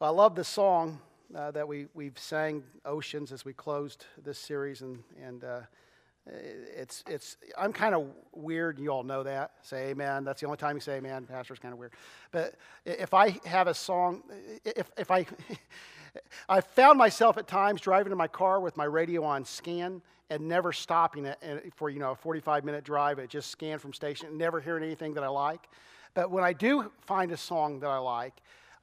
I love the song uh, that we, we've sang, Oceans, as we closed this series. And, and uh, it's, it's, I'm kind of weird. You all know that. Say amen. That's the only time you say amen. Pastor's kind of weird. But if I have a song, if, if I, I found myself at times driving in my car with my radio on scan and never stopping it for, you know, a 45 minute drive. It just scanned from station, never hearing anything that I like. But when I do find a song that I like,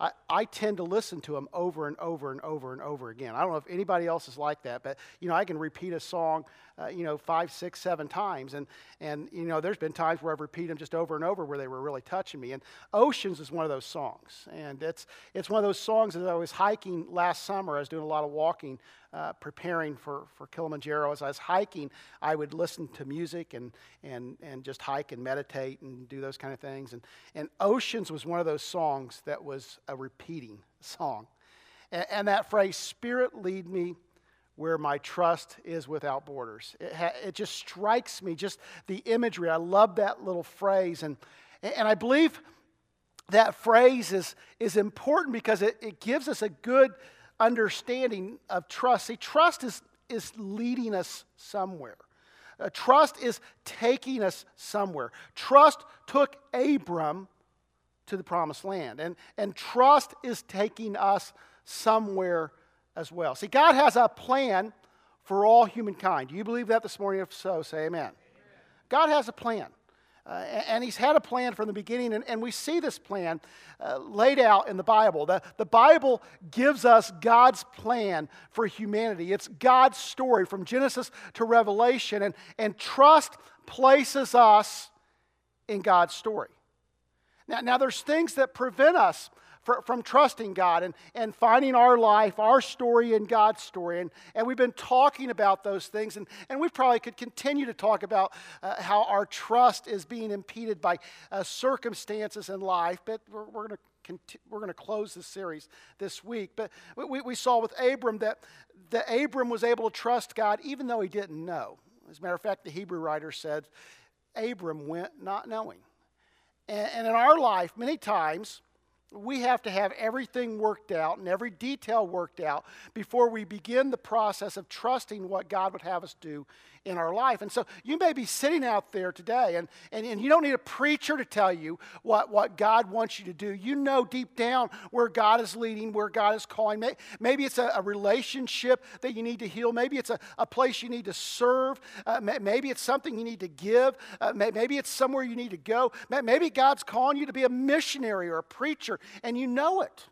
I, I tend to listen to them over and over and over and over again. I don't know if anybody else is like that, but you know, I can repeat a song, uh, you know, five, six, seven times, and and you know, there's been times where I've repeated them just over and over where they were really touching me. And Oceans is one of those songs, and it's it's one of those songs that I was hiking last summer. I was doing a lot of walking uh, preparing for, for Kilimanjaro, as I was hiking, I would listen to music and, and, and just hike and meditate and do those kind of things. And, and Oceans was one of those songs that was a repeating song. And, and that phrase, Spirit, lead me where my trust is without borders. It, ha- it just strikes me, just the imagery. I love that little phrase. And, and I believe that phrase is, is important because it, it gives us a good understanding of trust. See, trust is, is leading us somewhere. Uh, trust is taking us somewhere. Trust took Abram to the promised land, and, and trust is taking us somewhere as well. See, God has a plan for all humankind. Do you believe that this morning? If so, say amen. amen. God has a plan. Uh, and he's had a plan from the beginning, and, and we see this plan uh, laid out in the Bible. The, the Bible gives us God's plan for humanity. It's God's story from Genesis to Revelation, and, and trust places us in God's story. Now, now, there's things that prevent us from trusting God and, and finding our life, our story, in God's story. And, and we've been talking about those things, and, and we probably could continue to talk about uh, how our trust is being impeded by uh, circumstances in life, but we're, we're going to we're going to close this series this week. But we, we saw with Abram that, that Abram was able to trust God even though he didn't know. As a matter of fact, the Hebrew writer said, Abram went not knowing. And, and in our life, many times, we have to have everything worked out and every detail worked out before we begin the process of trusting what God would have us do in our life. And so you may be sitting out there today, and, and, and you don't need a preacher to tell you what, what God wants you to do. You know deep down where God is leading, where God is calling. Maybe it's a, a relationship that you need to heal. Maybe it's a, a place you need to serve. Uh, maybe it's something you need to give. Uh, maybe it's somewhere you need to go. Maybe God's calling you to be a missionary or a preacher, and you know it.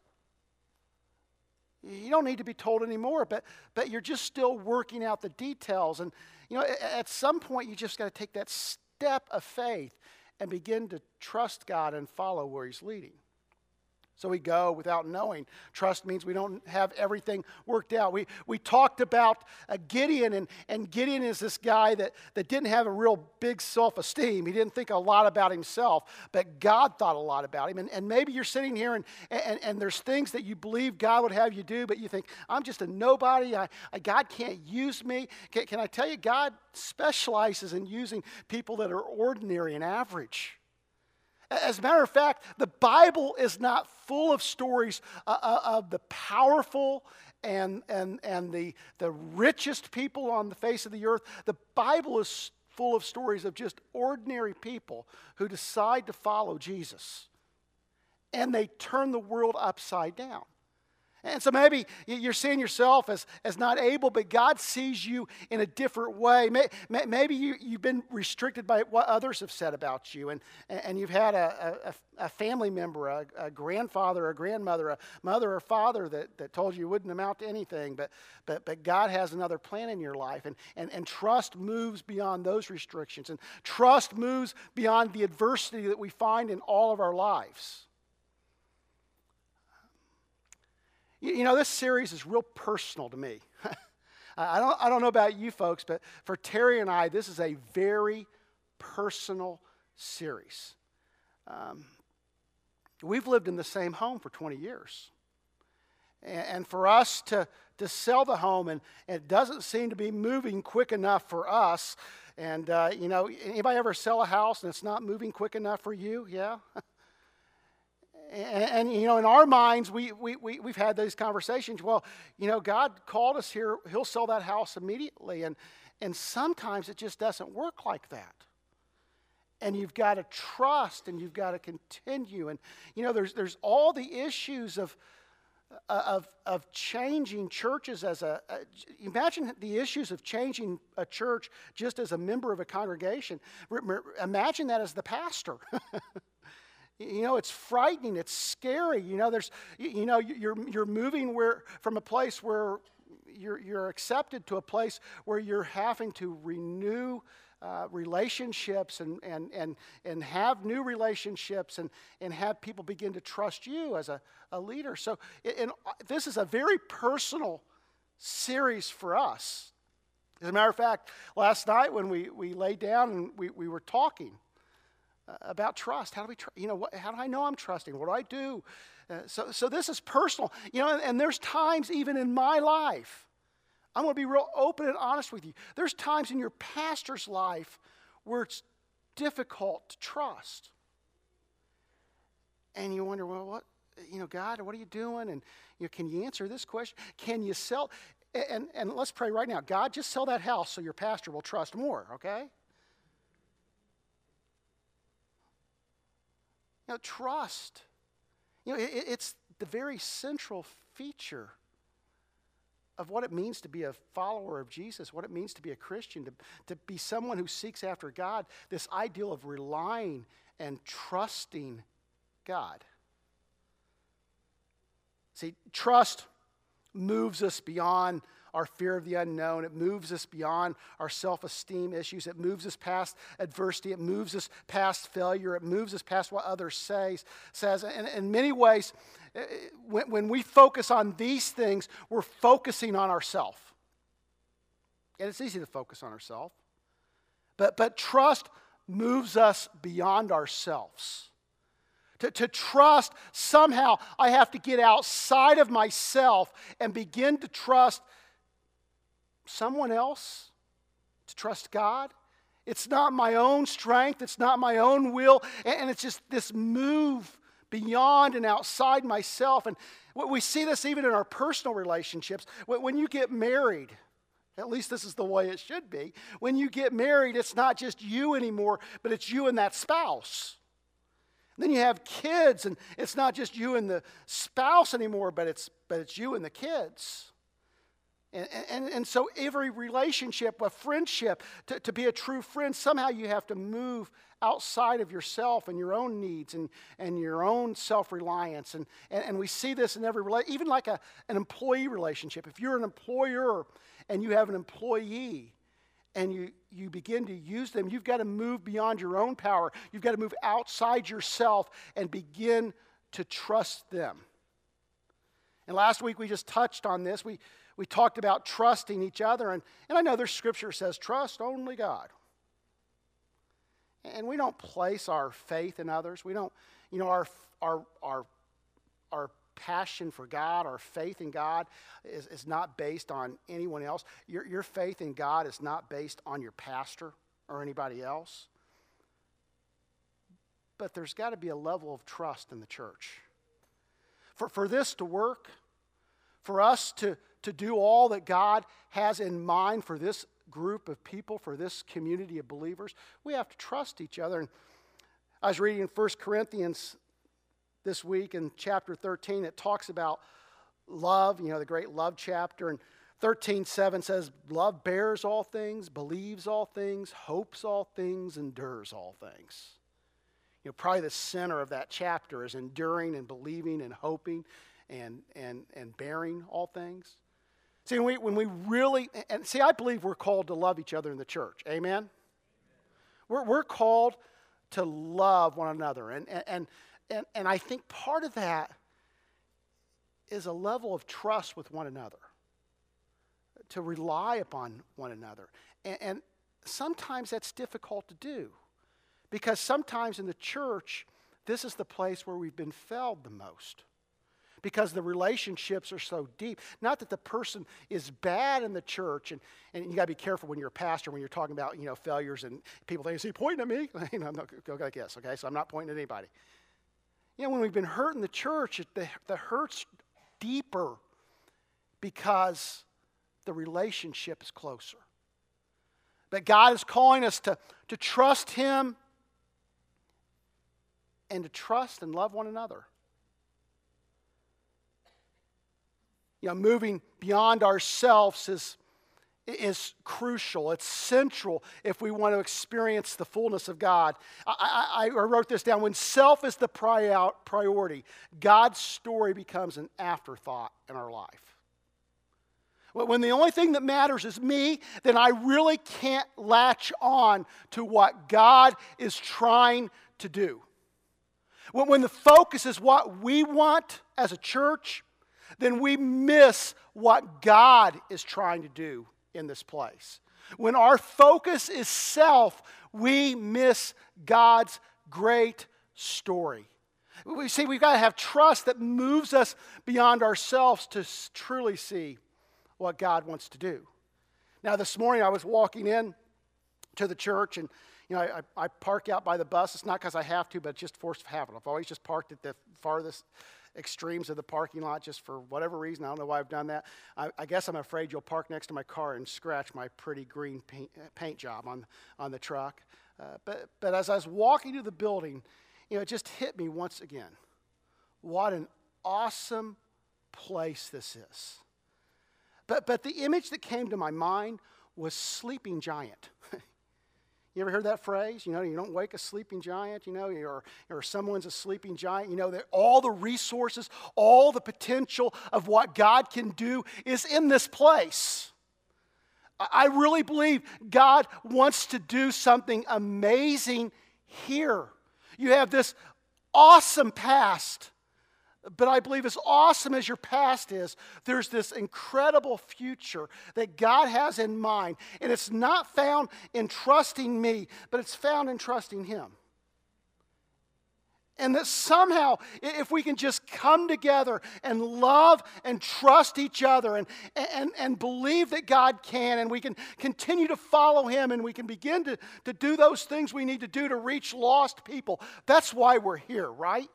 You don't need to be told anymore, but, but you're just still working out the details. And, you know, at some point, you just got to take that step of faith and begin to trust God and follow where He's leading. So we go without knowing. Trust means we don't have everything worked out. We, we talked about uh, Gideon, and, and Gideon is this guy that, that didn't have a real big self esteem. He didn't think a lot about himself, but God thought a lot about him. And, and maybe you're sitting here and, and, and there's things that you believe God would have you do, but you think, I'm just a nobody. I, I God can't use me. Can, can I tell you, God specializes in using people that are ordinary and average. As a matter of fact, the Bible is not full of stories uh, uh, of the powerful and, and, and the, the richest people on the face of the earth. The Bible is full of stories of just ordinary people who decide to follow Jesus. And they turn the world upside down. And so maybe you're seeing yourself as, as not able, but God sees you in a different way. Maybe you, you've been restricted by what others have said about you, and, and you've had a, a, a family member, a, a, grandfather, a grandmother, a mother or father that, that told you you wouldn't amount to anything, but, but, but God has another plan in your life. And, and, and trust moves beyond those restrictions, and trust moves beyond the adversity that we find in all of our lives. You, know, this series is real personal to me. I, don't, I don't know about you folks, but for Terry and I, this is a very personal series. Um, we've lived in the same home for 20 years. And, and for us to, to sell the home, and, and, it doesn't seem to be moving quick enough for us. And, uh, you know, anybody ever sell a house and it's not moving quick enough for you? Yeah? And, and, you know, in our minds, we, we, we, we've had those conversations. Well, you know, God called us here, He'll sell that house immediately. And, and sometimes it just doesn't work like that. And you've got to trust and you've got to continue. And, you know, there's, there's all the issues of, uh, of, of changing churches as a, uh, a, imagine the issues of changing a church just as a member of a congregation imagine that as the pastor you know it's frightening it's scary you know there's you know you're, you're moving where from a place where you're, you're accepted to a place where you're having to renew uh, relationships and, and, and, and have new relationships and, and have people begin to trust you as a, a leader. So, and this is a very personal series for us. As a matter of fact, last night when we, we laid down and we, we were talking uh, about trust, how do we, tr- you know, what, how do I know I'm trusting? What do I do? Uh, so, so this is personal, you know, and, and there's times even in my life I'm going to be real open and honest with you. There's times in your pastor's life where it's difficult to trust. And you wonder, well, what, you know, God, what are you doing? And, you know, can you answer this question? Can you sell? And, and let's pray right now. God, just sell that house so your pastor will trust more, okay? You know, trust. You know, it, it's the very central feature of what it means to be a follower of Jesus, what it means to be a Christian, to, to be someone who seeks after God, this ideal of relying and trusting God. See, trust moves us beyond our fear of the unknown. It moves us beyond our self esteem issues. It moves us past adversity. It moves us past failure. It moves us past what others say, says. And in many ways, uh, when, when we focus on these things, we're focusing on ourselves. And it's easy to focus on ourselves. But, but trust moves us beyond ourselves. To, to trust, somehow I have to get outside of myself and begin to trust someone else, to trust God. It's not my own strength, it's not my own will, and it's just this move beyond and outside myself. And we see this even in our personal relationships. When you get married, at least this is the way it should be. When you get married, it's not just you anymore, but it's you and that spouse. Then you have kids, and it's not just you and the spouse anymore, but it's, but it's you and the kids. And, and, and so, every relationship, a friendship, to, to be a true friend, somehow you have to move outside of yourself and your own needs and, and your own self reliance. And, and, and, we see this in every even like a, an employee relationship. If you're an employer and you have an employee, and you, you begin to use them, you've got to move beyond your own power. You've got to move outside yourself and begin to trust them. And last week we just touched on this. We, we talked about trusting each other. And, and I know there's scripture says, trust only God. And we don't place our faith in others. We don't, you know, our, our, our, our passion for God, our faith in God is, is not based on anyone else. Your, your faith in God is not based on your pastor or anybody else. But there's got to be a level of trust in the church. For, for this to work, for us to, to do all that God has in mind for this group of people, for this community of believers, we have to trust each other. And I was reading in 1 Corinthians this week in chapter 13, it talks about love, you know, the great love chapter. And 13 7 says, Love bears all things, believes all things, hopes all things, endures all things. You know, probably the center of that chapter is enduring and believing and hoping and, and, and bearing all things. See, when we, when we really, and see, I believe we're called to love each other in the church. Amen? We're, we're called to love one another. And, and, and, and I think part of that is a level of trust with one another, to rely upon one another. And, and sometimes that's difficult to do because sometimes in the church, this is the place where we've been failed the most because the relationships are so deep. Not that the person is bad in the church, and, and you got to be careful when you're a pastor when you're talking about you know failures and people think, "Is he pointing at me?" you know, no, go like this. Okay, so I'm not pointing at anybody. You know, when we've been hurt in the church, it, the, the hurt's deeper because the relationship is closer. But God is calling us to, to trust Him and to trust and love one another. You know, moving beyond ourselves is, is crucial. It's central if we want to experience the fullness of God. I, I, I wrote this down. When self is the priority, God's story becomes an afterthought in our life. When the only thing that matters is me, then I really can't latch on to what God is trying to do. When the focus is what we want as a church, then we miss what God is trying to do in this place. When our focus is self, we miss God's great story. We see we've got to have trust that moves us beyond ourselves to truly see what God wants to do. Now, this morning I was walking in to the church and you know, I, I park out by the bus. It's not because I have to, but it's just forced habit. I've always just parked at the farthest extremes of the parking lot just for whatever reason. I don't know why I've done that. I, I guess I'm afraid you'll park next to my car and scratch my pretty green paint, paint job on, on the truck. Uh, but, but as I was walking to the building, you know, it just hit me once again. What an awesome place this is. But, but the image that came to my mind was sleeping giant. you ever heard that phrase? You know, you don't wake a sleeping giant, you know, or, or someone's a sleeping giant. You know, that all the resources, all the potential of what God can do is in this place. I really believe God wants to do something amazing here. You have this awesome past but I believe, as awesome as your past is, there's this incredible future that God has in mind. And it's not found in trusting me, but it's found in trusting Him. And that somehow, if we can just come together and love and trust each other and, and, and believe that God can, and we can continue to follow Him and we can begin to, to do those things we need to do to reach lost people, that's why we're here, right?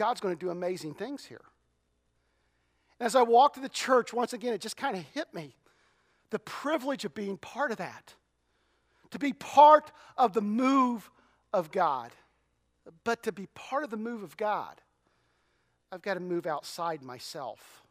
God's going to do amazing things here. And as I walked to the church, once again, it just kind of hit me the privilege of being part of that, to be part of the move of God. But to be part of the move of God, I've got to move outside myself.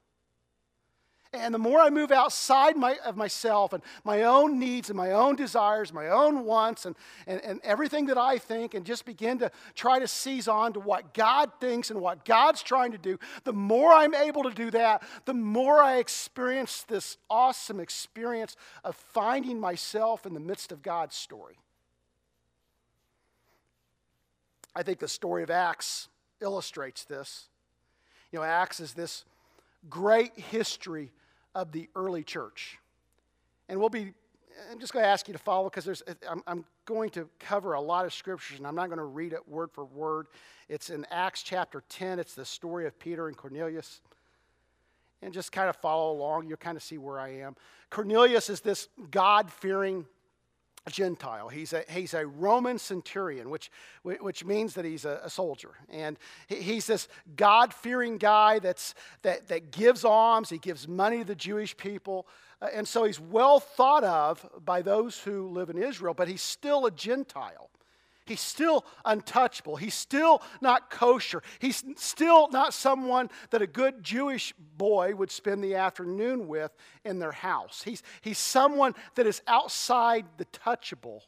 And the more I move outside my, of myself and my own needs and my own desires, my own wants, and, and, and everything that I think, and just begin to try to seize on to what God thinks and what God's trying to do, the more I'm able to do that, the more I experience this awesome experience of finding myself in the midst of God's story. I think the story of Acts illustrates this. You know, Acts is this great history of the early church. And we'll be, I'm just going to ask you to follow because there's, I'm, I'm going to cover a lot of scriptures and I'm not going to read it word for word. It's in Acts chapter 10, it's the story of Peter and Cornelius. And just kind of follow along, you'll kind of see where I am. Cornelius is this God fearing Gentile. He's a, he's a Roman centurion, which, which means that he's a, a soldier. And he's this God fearing guy that's, that, that gives alms, he gives money to the Jewish people. Uh, and so he's well thought of by those who live in Israel, but he's still a Gentile. He's still untouchable. He's still not kosher. He's still not someone that a good Jewish boy would spend the afternoon with in their house. He's, he's someone that is outside the touchable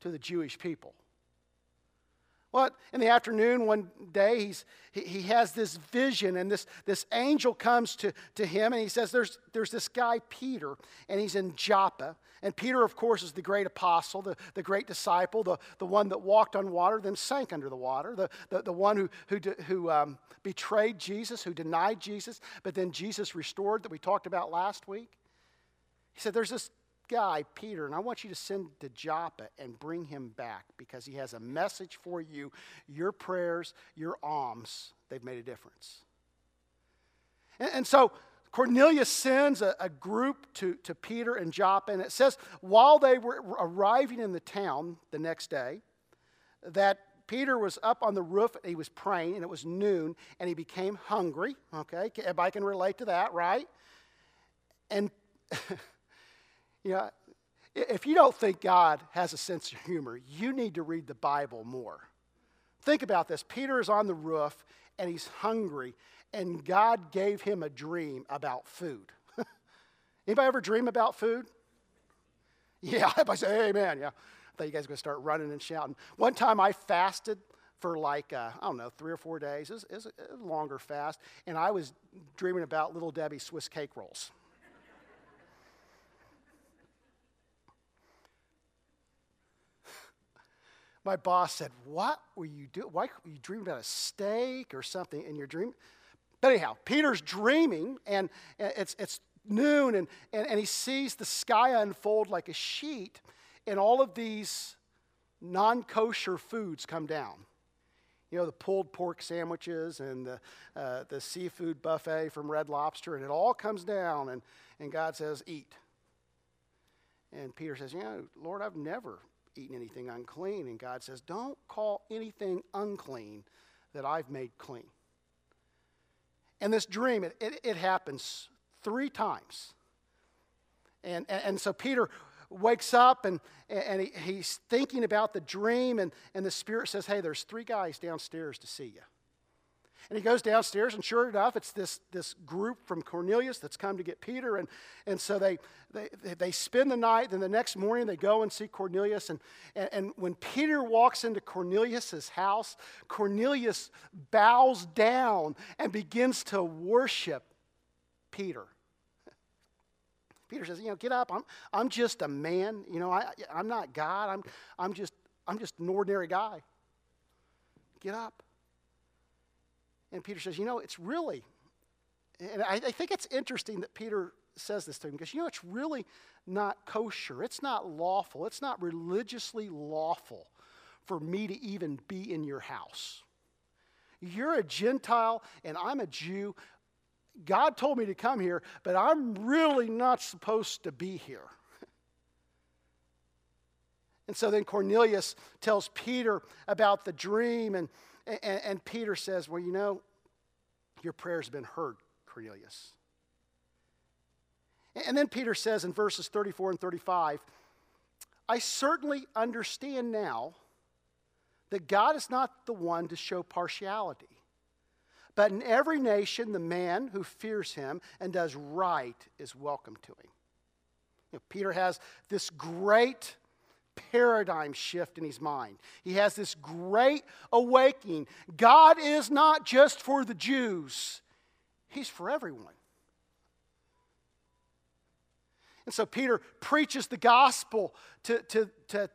to the Jewish people. Well, in the afternoon, one day, he's, he, he has this vision, and this, this angel comes to, to him, and he says, there's, there's this guy, Peter, and he's in Joppa. And Peter, of course, is the great apostle, the, the great disciple, the, the one that walked on water, then sank under the water, the, the, the one who, who, who um, betrayed Jesus, who denied Jesus, but then Jesus restored, that we talked about last week. He said, There's this guy, Peter, and I want you to send to Joppa and bring him back because he has a message for you. Your prayers, your alms, they've made a difference. And, and so Cornelius sends a, a, group to, to Peter and Joppa, and it says while they were arriving in the town the next day, that Peter was up on the roof, and he was praying, and it was noon, and he became hungry. Okay, everybody can relate to that, right? And, you know, if you don't think God has a sense of humor, you need to read the Bible more. Think about this Peter is on the roof, and he's hungry, and God gave him a dream about food. Anybody ever dream about food? Yeah, everybody say amen. Yeah. I thought you guys were going to start running and shouting. One time I fasted for like, uh, I don't know, three or four days. It was, it was a longer fast. And I was dreaming about Little Debbie Swiss cake rolls. My boss said, What were you doing? Why were you dreaming about a steak or something in your dream? But anyhow, Peter's dreaming, and it's, it's noon, and, and, and he sees the sky unfold like a sheet and all of these non kosher foods come down. You know, the pulled pork sandwiches and the, uh, the seafood buffet from Red Lobster, and it all comes down, and, and God says, Eat. And Peter says, You know, Lord, I've never eaten anything unclean. And God says, Don't call anything unclean that I've made clean. And this dream, it, it, it happens three times. And, and, and so Peter wakes up and, and he, he's thinking about the dream, and, and the Spirit says, Hey, there's three guys downstairs to see you. And he goes downstairs, and sure enough, it's this, this group from Cornelius that's come to get Peter. And, and so they, they, they spend the night, then the next morning they go and see Cornelius. And, and, and when Peter walks into Cornelius' house, Cornelius bows down and begins to worship Peter. Peter says, you know, get up. I'm, I'm just a man. You know, I, I'm not God. I'm, I'm, just, I'm just an ordinary guy. Get up. And Peter says, you know, it's really, and I, I think it's interesting that Peter says this to him because, you know, it's really not kosher. It's not lawful. It's not religiously lawful for me to even be in your house. You're a Gentile and I'm a Jew. God told me to come here, but I'm really not supposed to be here. And so then Cornelius tells Peter about the dream, and, and, and, Peter says, Well, you know, your prayer's been heard, Cornelius. And then Peter says in verses 34 and 35, I certainly understand now that God is not the one to show partiality. But in every nation, the man who fears him and does right is welcome to him. You know, Peter has this great paradigm shift in his mind. He has this great awakening. God is not just for the Jews, He's for everyone. And so Peter preaches the gospel to, to, to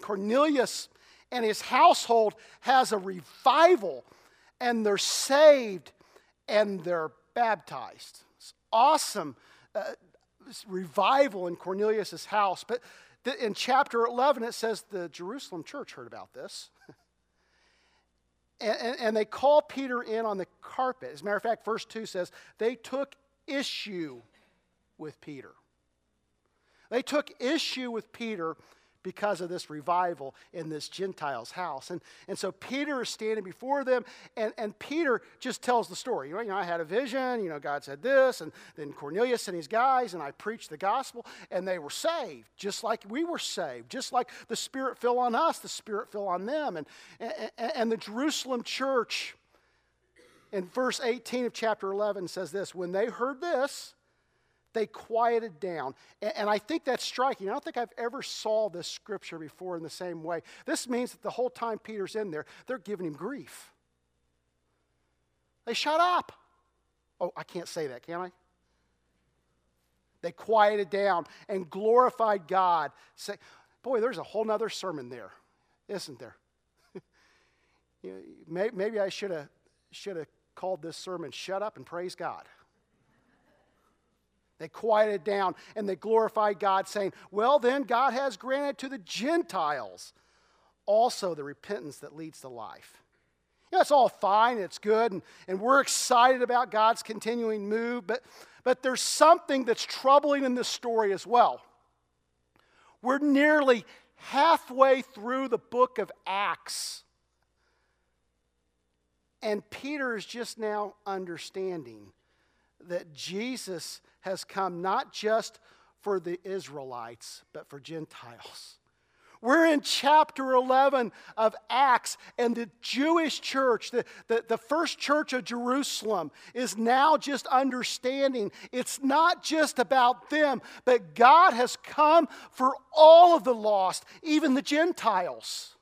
Cornelius, and his household has a revival and they're saved and they're baptized. It's awesome uh, revival in Cornelius' house. But in chapter 11, it says the Jerusalem church heard about this. and, and, and they call Peter in on the carpet. As a matter of fact, verse 2 says they took issue with Peter. They took issue with Peter because of this revival in this Gentile's house. And, and so Peter is standing before them, and, and Peter just tells the story. You know, you know, I had a vision, you know, God said this, and then Cornelius and his guys, and I preached the gospel, and they were saved, just like we were saved, just like the Spirit fell on us, the Spirit fell on them. And, and, and the Jerusalem church, in verse 18 of chapter 11, says this When they heard this, they quieted down. And, I think that's striking. I don't think I've ever saw this scripture before in the same way. This means that the whole time Peter's in there, they're giving him grief. They shut up. Oh, I can't say that, can I? They quieted down and glorified God. Say, boy, there's a whole nother sermon there, isn't there? maybe I should have should have called this sermon "Shut Up and Praise God." They quieted down and they glorified God, saying, Well, then, God has granted to the Gentiles also the repentance that leads to life. You know, it's all fine, it's good, and, and we're excited about God's continuing move, but, but there's something that's troubling in this story as well. We're nearly halfway through the book of Acts. And Peter is just now understanding that Jesus has come not just for the Israelites, but for Gentiles. We're in chapter 11 of Acts, and the Jewish church, the, the, the, first church of Jerusalem, is now just understanding it's not just about them, but God has come for all of the lost, even the Gentiles.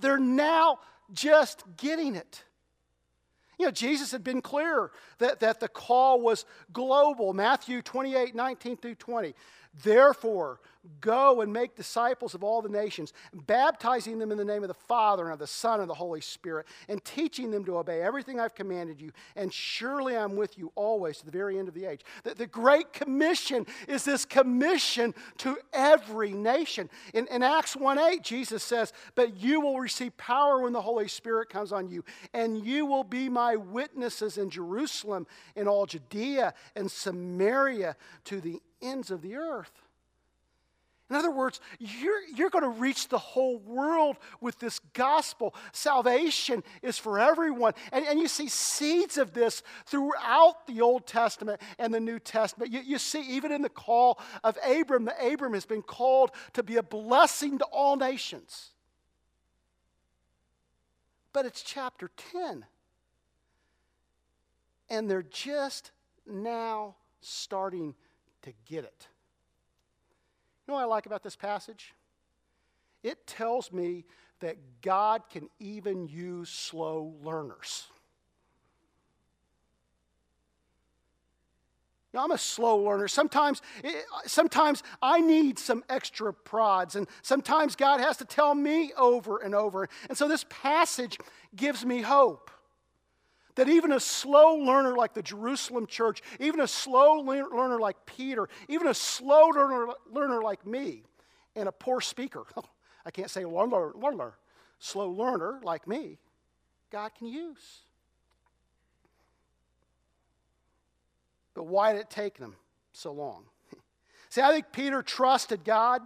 They're now just getting it. You know, Jesus had been clear that, that the call was global. Matthew 28 19 through 20. Therefore, go and make disciples of all the nations, baptizing them in the name of the Father and of the Son and the Holy Spirit, and teaching them to obey everything I've commanded you. And surely I'm with you always to the very end of the age. The, the Great Commission is this commission to every nation. In, in Acts 1 8, Jesus says, But you will receive power when the Holy Spirit comes on you, and you will be my witnesses in Jerusalem, in all Judea and Samaria, to the ends of the earth. In other words, you're, you're going to reach the whole world with this gospel. Salvation is for everyone. And, and you see seeds of this throughout the Old Testament and the New Testament. You, you see, even in the call of Abram, Abram has been called to be a blessing to all nations. But it's chapter 10. And they're just now starting to get it. You know what I like about this passage? It tells me that God can even use slow learners. Know, I'm a slow learner. Sometimes, sometimes I need some extra prods, and sometimes God has to tell me over and over. And so this passage gives me hope that even a slow learner like the Jerusalem church, even a slow learner like Peter, even a slow learner, learner like me, and a poor speaker, I can't say learner, learner, slow learner like me, God can use. But why did it take them so long? See, I think Peter trusted God,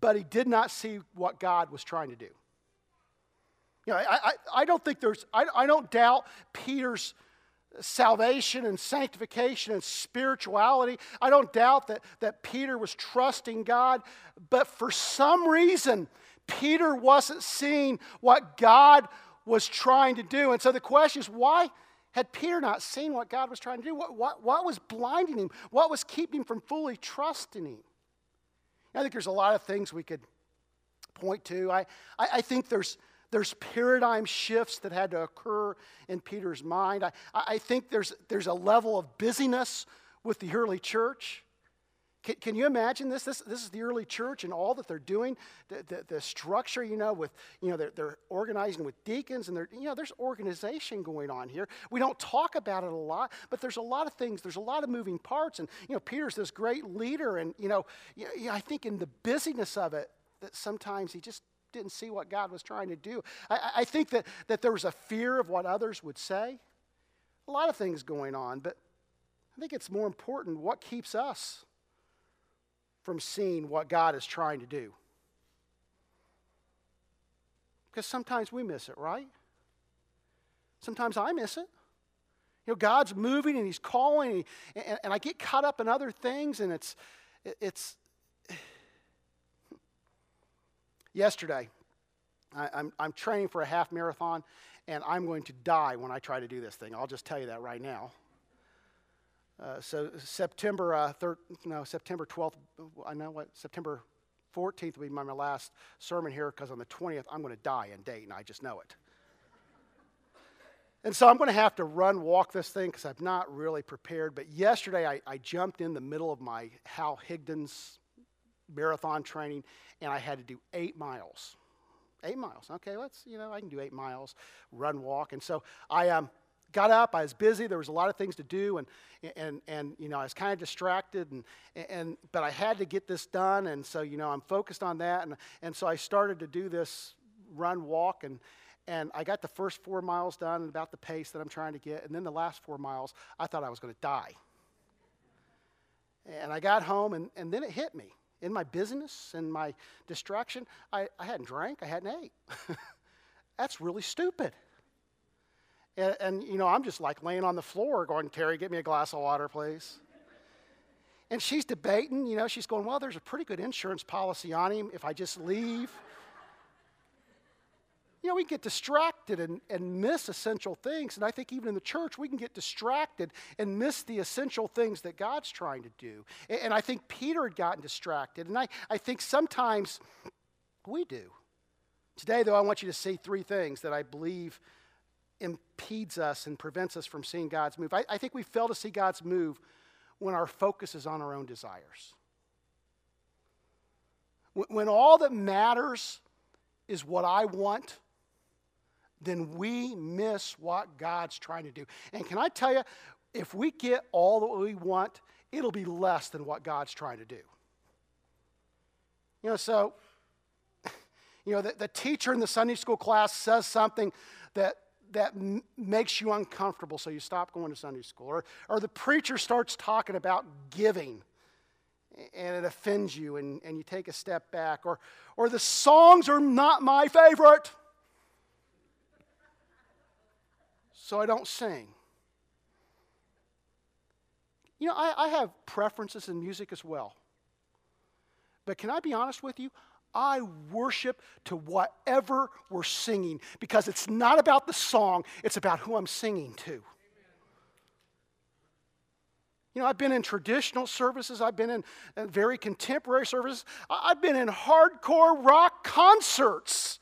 but he did not see what God was trying to do. You know, I, I, I don't think there's, I, I don't doubt Peter's salvation and sanctification and spirituality. I don't doubt that, that Peter was trusting God, but for some reason, Peter wasn't seeing what God was trying to do. And so the question is why had Peter not seen what God was trying to do? What, what, what was blinding him? What was keeping him from fully trusting him? I think there's a lot of things we could point to. I, I, I think there's there's paradigm shifts that had to occur in Peter's mind. I, I think there's, there's a level of busyness with the early church. Can, can, you imagine this? this? This is the early church and all that they're doing. The, the, the structure, you know, with, you know, they're, they're, organizing with deacons and they're, you know, there's organization going on here. We don't talk about it a lot, but there's a lot of things. There's a lot of moving parts. And, you know, Peter's this great leader. And, you know, you know I think in the busyness of it, that sometimes he just didn't see what God was trying to do. I, I think that, that there was a fear of what others would say. A lot of things going on, but I think it's more important what keeps us from seeing what God is trying to do. Because sometimes we miss it, right? Sometimes I miss it. You know, God's moving and He's calling, and, and, and I get caught up in other things, and it's, it's, Yesterday, I, I'm, I'm training for a half marathon, and I'm going to die when I try to do this thing. I'll just tell you that right now. Uh, so September uh, thir- no September 12th. I know what September 14th will be my, my last sermon here because on the 20th I'm going to die in Dayton. I just know it. And so I'm going to have to run walk this thing because I'm not really prepared. But yesterday I, I jumped in the middle of my Hal Higdon's marathon training, and I had to do eight miles. Eight miles. Okay, let's, you know, I can do eight miles, run, walk. And so I um, got up. I was busy. There was a lot of things to do, and, and, and you know, I was kind of distracted, and, and, but I had to get this done. And so, you know, I'm focused on that. And, and so I started to do this run, walk, and, And I got the first four miles done at about the pace that I'm trying to get. And then the last four miles, I thought I was going to die. And I got home, and, and then it hit me. In my business and my distraction, I, I hadn't drank, I hadn't ate. That's really stupid. And, and, you know, I'm just like laying on the floor going, Terry, get me a glass of water, please. And she's debating, you know, she's going, well, there's a pretty good insurance policy on him if I just leave. You know, we get distracted and, and miss essential things. And I think even in the church, we can get distracted and miss the essential things that God's trying to do. And, and I think Peter had gotten distracted. And I, I think sometimes we do. Today, though, I want you to see three things that I believe impedes us and prevents us from seeing God's move. I, I think we fail to see God's move when our focus is on our own desires. When, when all that matters is what I want, then we miss what God's trying to do. And can I tell you, if we get all that we want, it'll be less than what God's trying to do. You know, so, you know, the, the teacher in the Sunday school class says something that that m- makes you uncomfortable, so you stop going to Sunday school. Or, or the preacher starts talking about giving and it offends you and, and you take a step back. Or, or the songs are not my favorite, so I don't sing. You know, I, I have preferences in music as well. But can I be honest with you? I worship to whatever we're singing because it's not about the song, it's about who I'm singing to. You know, I've been in traditional services, I've been in, in very contemporary services, I've been in hardcore rock concerts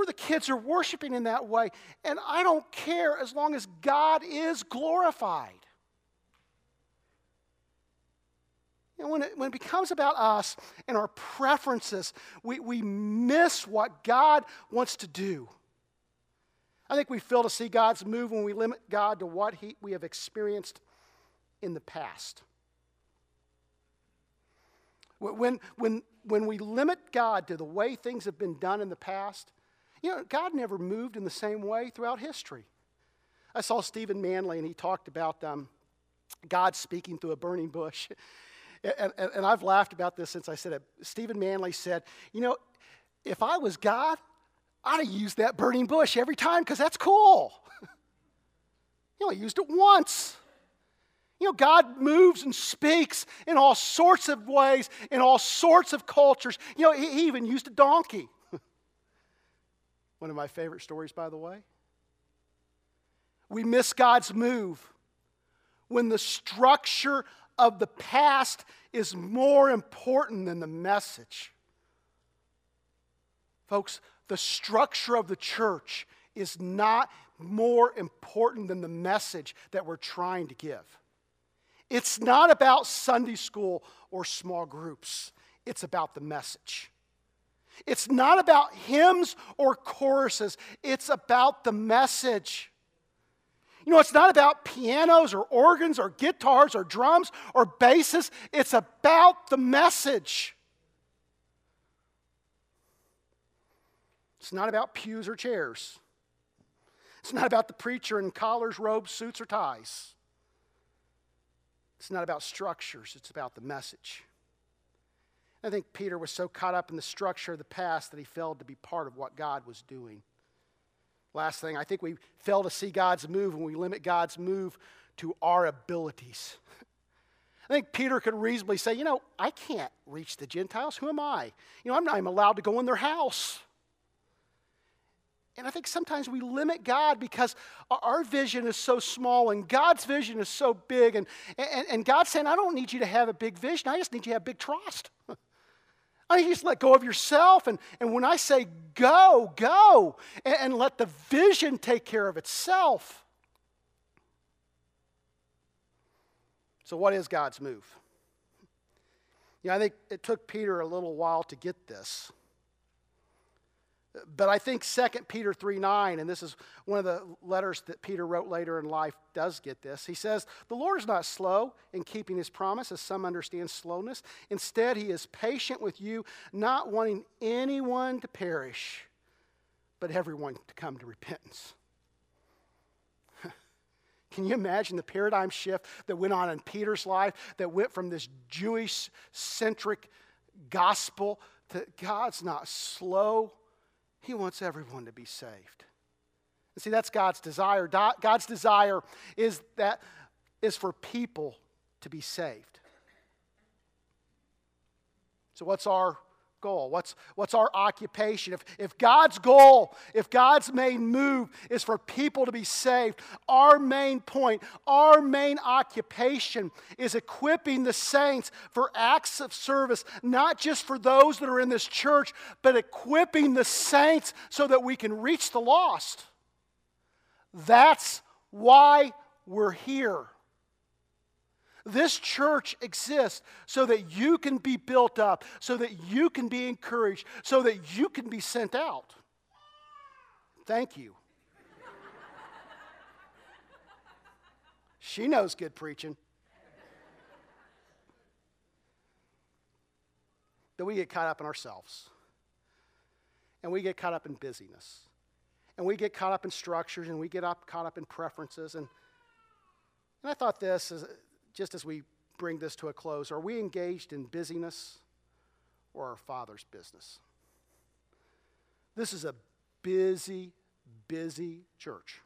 where the kids are worshiping in that way, and I don't care as long as God is glorified. And when it, when it becomes about us and our preferences, we, we miss what God wants to do. I think we fail to see God's move when we limit God to what he, we have experienced in the past. When, when, when we limit God to the way things have been done in the past, you know, God never moved in the same way throughout history. I saw Stephen Manley, and he talked about um, God speaking through a burning bush. And, and, and I've laughed about this since I said it. Stephen Manley said, You know, if I was God, I'd have used that burning bush every time because that's cool. you I used it once. You know, God moves and speaks in all sorts of ways, in all sorts of cultures. You know, he even used a donkey. One of my favorite stories, by the way. We miss God's move when the structure of the past is more important than the message. Folks, the structure of the church is not more important than the message that we're trying to give. It's not about Sunday school or small groups, it's about the message. It's not about hymns or choruses, it's about the message. You know, it's not about pianos or organs or guitars or drums or basses, it's about the message. It's not about pews or chairs. It's not about the preacher in collars, robes, suits, or ties. It's not about structures, it's about the message. I think Peter was so caught up in the structure of the past that he failed to be part of what God was doing. Last thing, I think we fail to see God's move when we limit God's move to our abilities. I think Peter could reasonably say, you know, I can't reach the Gentiles. Who am I? You know, I'm not even allowed to go in their house. And I think sometimes we limit God because our vision is so small and God's vision is so big. And, and, and God's saying, I don't need you to have a big vision, I just need you to have big trust. I need you just let go of yourself. And, and when I say go, go, and, and let the vision take care of itself. So, what is God's move? Know, I think it took Peter a little while to get this. But I think 2 Peter 3 9, and this is one of the letters that Peter wrote later in life, does get this. He says, The Lord is not slow in keeping his promise, as some understand slowness. Instead, he is patient with you, not wanting anyone to perish, but everyone to come to repentance. Can you imagine the paradigm shift that went on in Peter's life that went from this Jewish centric gospel to God's not slow? He wants everyone to be saved. And see, that's God's desire. God's desire is that is for people to be saved. So, what's our goal? What's, what's our occupation? If, if God's goal, if God's main move is for people to be saved, our main point, our main occupation is equipping the saints for acts of service, not just for those that are in this church, but equipping the saints so that we can reach the lost. That's why we're here. This church exists so that you can be built up, so that you can be encouraged, so that you can be sent out. Thank you. she knows good preaching. But we get caught up in ourselves. And we get caught up in busyness. And we get caught up in structures and we get up, caught up in preferences. And, and I thought this is just as we bring this to a close, are we engaged in busyness or our Father's business? This is a busy, busy church.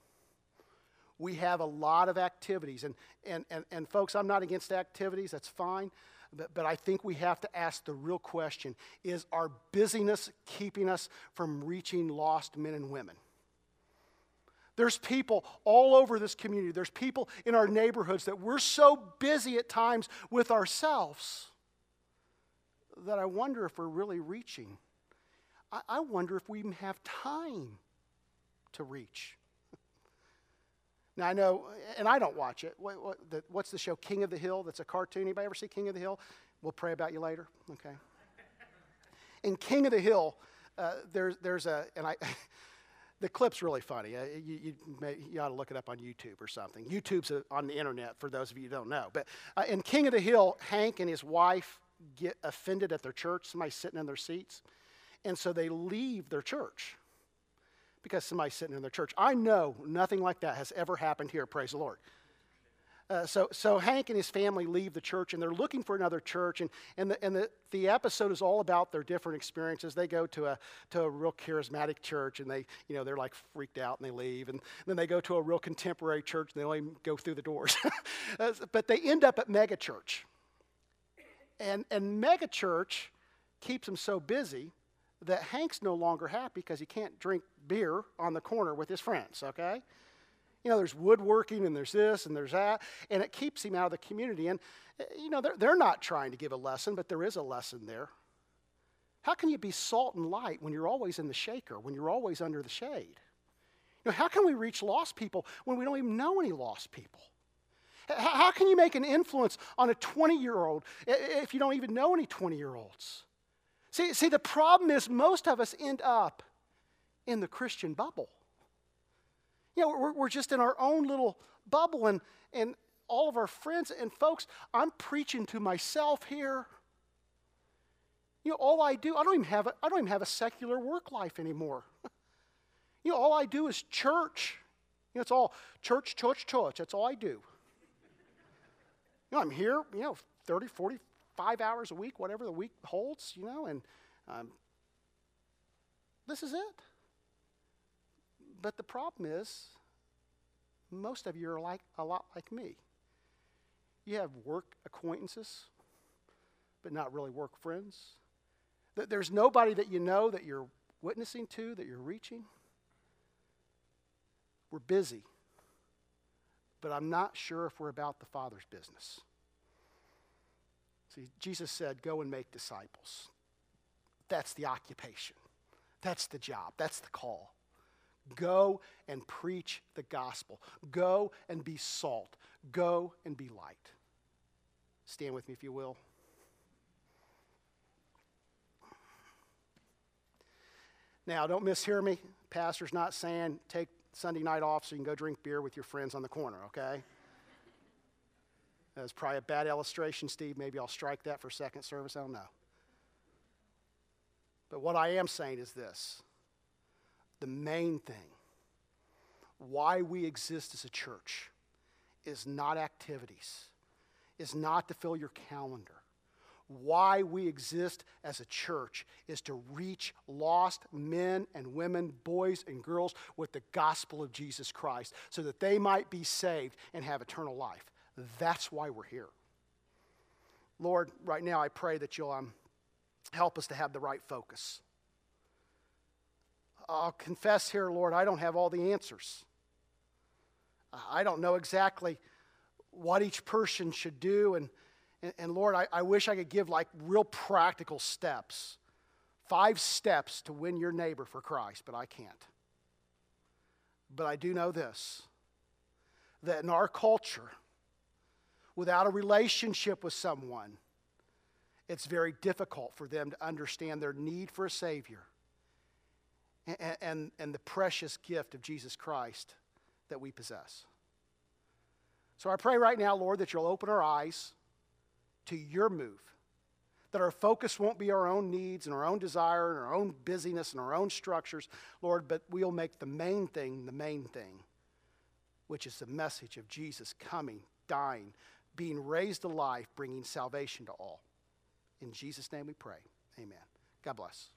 We have a lot of activities. And, and, and, and folks, I'm not against activities, that's fine. But, but I think we have to ask the real question is our busyness keeping us from reaching lost men and women? There's people all over this community. There's people in our neighborhoods that we're so busy at times with ourselves that I wonder if we're really reaching. I, I wonder if we even have time to reach. Now, I know, and I don't watch it. What, what, the, what's the show, King of the Hill? That's a cartoon. Anybody ever see King of the Hill? We'll pray about you later. Okay. In King of the Hill, uh, there's, there's a, and I, the clip's really funny. Uh, you, you, may, you, ought to look it up on YouTube or something. YouTube's uh, on the internet for those of you who don't know. But uh, in King of the Hill, Hank and his wife get offended at their church, somebody sitting in their seats. And so they leave their church because somebody's sitting in their church. I know nothing like that has ever happened here, praise the Lord. Uh, so, so Hank and his family leave the church and they're looking for another church. And, and, the, and the, the episode is all about their different experiences. They go to a, to a real charismatic church and they, you know, they're like freaked out and they leave. And then they go to a real contemporary church and they only go through the doors. But they end up at mega church. And, and mega church keeps them so busy that Hank's no longer happy because he can't drink beer on the corner with his friends, okay? You know, there's woodworking and there's this and there's that, and it keeps him out of the community. And, eh, you know, they're, they're not trying to give a lesson, but there is a lesson there. How can you be salt and light when you're always in the shaker, when you're always under the shade? You know, how can we reach lost people when we don't even know any lost people? How can you make an influence on a 20 year old if you don't even know any 20 year olds? See, see, the problem is most of us end up in the Christian bubble. You know, we're, we're just in our own little bubble, and, and all of our friends and folks, I'm preaching to myself here. You know, all I do, I don't even have a, I don't even have a secular work life anymore. you know, all I do is church. You know, it's all church, church, church. That's all I do. You know, I'm here, you know, 30, 45 hours a week, whatever the week holds, you know, and um, this is it. But the problem is, most of you are like a lot like me. You have work acquaintances, but not really work friends. There's nobody that you know that you're witnessing to, that you're reaching. We're busy, but I'm not sure if we're about the Father's business. See, Jesus said, Go and make disciples. That's the occupation, that's the job, that's the call. Go and preach the gospel. Go and be salt. Go and be light. Stand with me if you will. Now, don't mishear me. Pastor's not saying take Sunday night off so you can go drink beer with your friends on the corner, okay? That's probably a bad illustration, Steve. Maybe I'll strike that for second service. I don't know. But what I am saying is this the main thing, why we exist as a church, is not activities, is not to fill your calendar. Why we exist as a church is to reach lost men and women, boys and girls with the gospel of Jesus Christ so that they might be saved and have eternal life. That's why we're here. Lord, right now I pray that you'll um, help us to have the right focus. I'll confess here, Lord, I don't have all the answers. I don't know exactly what each person should do. And, and, and Lord, I, I wish I could give like real practical steps, five steps to win your neighbor for Christ, but I can't. But I do know this that in our culture, without a relationship with someone, it's very difficult for them to understand their need for a Savior and, and, and the precious gift of Jesus Christ that we possess. So I pray right now, Lord, that you'll open our eyes to your move, that our focus won't be our own needs and our own desire and our own busyness and our own structures, Lord, but we'll make the main thing the main thing, which is the message of Jesus coming, dying, being raised alive, bringing salvation to all. In Jesus' name we pray. Amen. God bless.